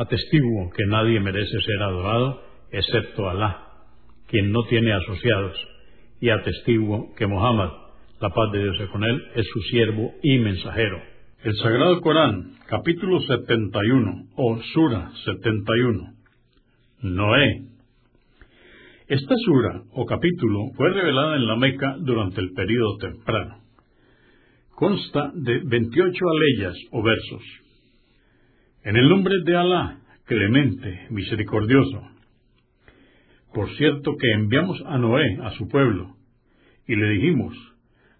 Atestiguo que nadie merece ser adorado excepto Alá, quien no tiene asociados, y atestiguo que Muhammad, la paz de Dios es con él, es su siervo y mensajero. El Sagrado Corán, capítulo 71 o Sura 71. Noé. Esta sura o capítulo fue revelada en la Meca durante el período temprano. Consta de 28 aleyas o versos. En el nombre de Alá, clemente, misericordioso. Por cierto que enviamos a Noé, a su pueblo, y le dijimos,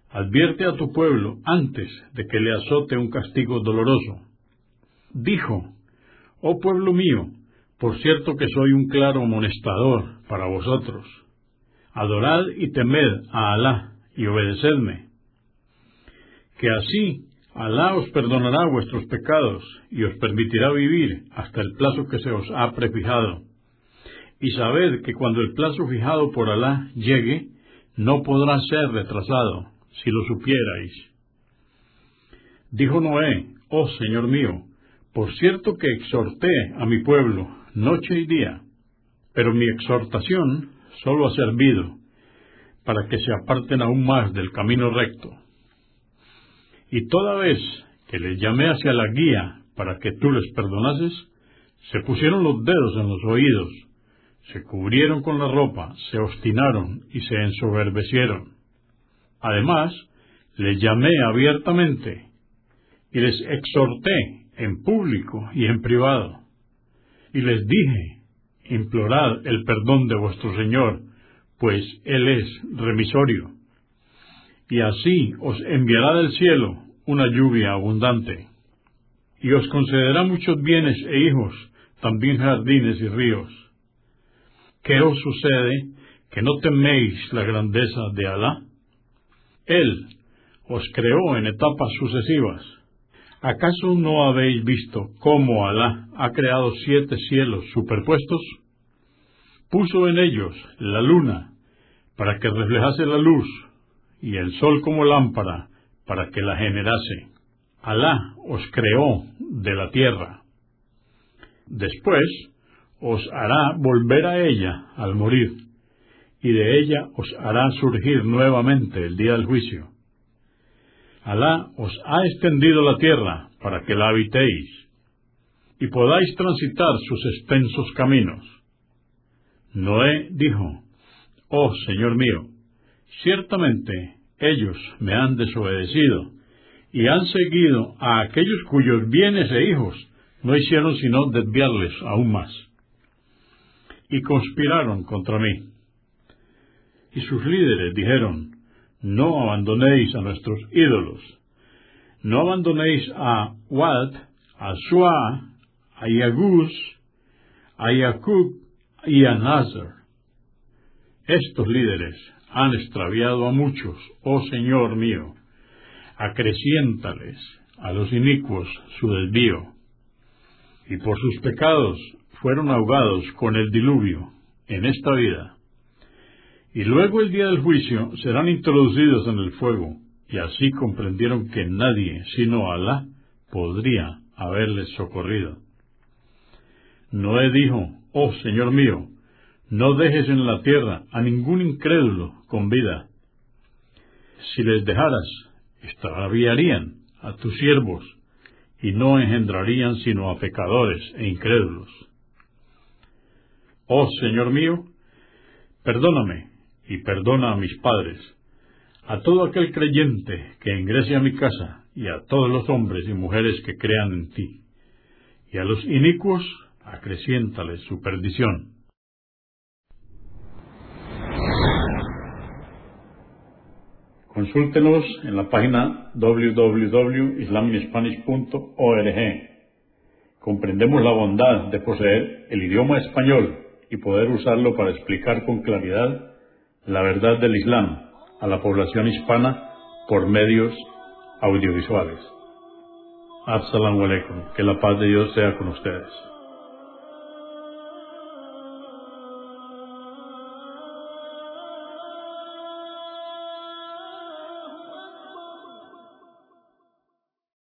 advierte a tu pueblo antes de que le azote un castigo doloroso. Dijo, oh pueblo mío, por cierto que soy un claro amonestador para vosotros. Adorad y temed a Alá y obedecedme. Que así Alá os perdonará vuestros pecados y os permitirá vivir hasta el plazo que se os ha prefijado. Y sabed que cuando el plazo fijado por Alá llegue, no podrá ser retrasado, si lo supierais. Dijo Noé, oh Señor mío, por cierto que exhorté a mi pueblo noche y día, pero mi exhortación solo ha servido para que se aparten aún más del camino recto y toda vez que les llamé hacia la guía para que tú les perdonases, se pusieron los dedos en los oídos, se cubrieron con la ropa, se obstinaron y se ensoberbecieron. Además, les llamé abiertamente y les exhorté en público y en privado, y les dije, implorad el perdón de vuestro Señor, pues Él es remisorio y así os enviará del cielo una lluvia abundante, y os concederá muchos bienes e hijos, también jardines y ríos. ¿Qué os sucede que no teméis la grandeza de Alá? Él os creó en etapas sucesivas. ¿Acaso no habéis visto cómo Alá ha creado siete cielos superpuestos? Puso en ellos la luna para que reflejase la luz y el sol como lámpara para que la generase. Alá os creó de la tierra. Después os hará volver a ella al morir, y de ella os hará surgir nuevamente el día del juicio. Alá os ha extendido la tierra para que la habitéis, y podáis transitar sus extensos caminos. Noé dijo, Oh Señor mío, Ciertamente ellos me han desobedecido y han seguido a aquellos cuyos bienes e hijos no hicieron sino desviarles aún más. Y conspiraron contra mí. Y sus líderes dijeron, no abandonéis a nuestros ídolos, no abandonéis a Wad, a Suá, a Yaguz, a Yacub y a Nazar. Estos líderes han extraviado a muchos, oh Señor mío, acreciéntales a los inicuos su desvío, y por sus pecados fueron ahogados con el diluvio en esta vida, y luego el día del juicio serán introducidos en el fuego, y así comprendieron que nadie sino Alá podría haberles socorrido. Noé dijo, oh Señor mío, no dejes en la tierra a ningún incrédulo con vida. Si les dejaras, extraviarían a tus siervos y no engendrarían sino a pecadores e incrédulos. Oh Señor mío, perdóname y perdona a mis padres, a todo aquel creyente que ingrese a mi casa y a todos los hombres y mujeres que crean en ti, y a los inicuos acreciéntales su perdición. Consúltenos en la página www.islaminspanish.org. Comprendemos la bondad de poseer el idioma español y poder usarlo para explicar con claridad la verdad del Islam a la población hispana por medios audiovisuales. Assalamu alaikum. Que la paz de Dios sea con ustedes.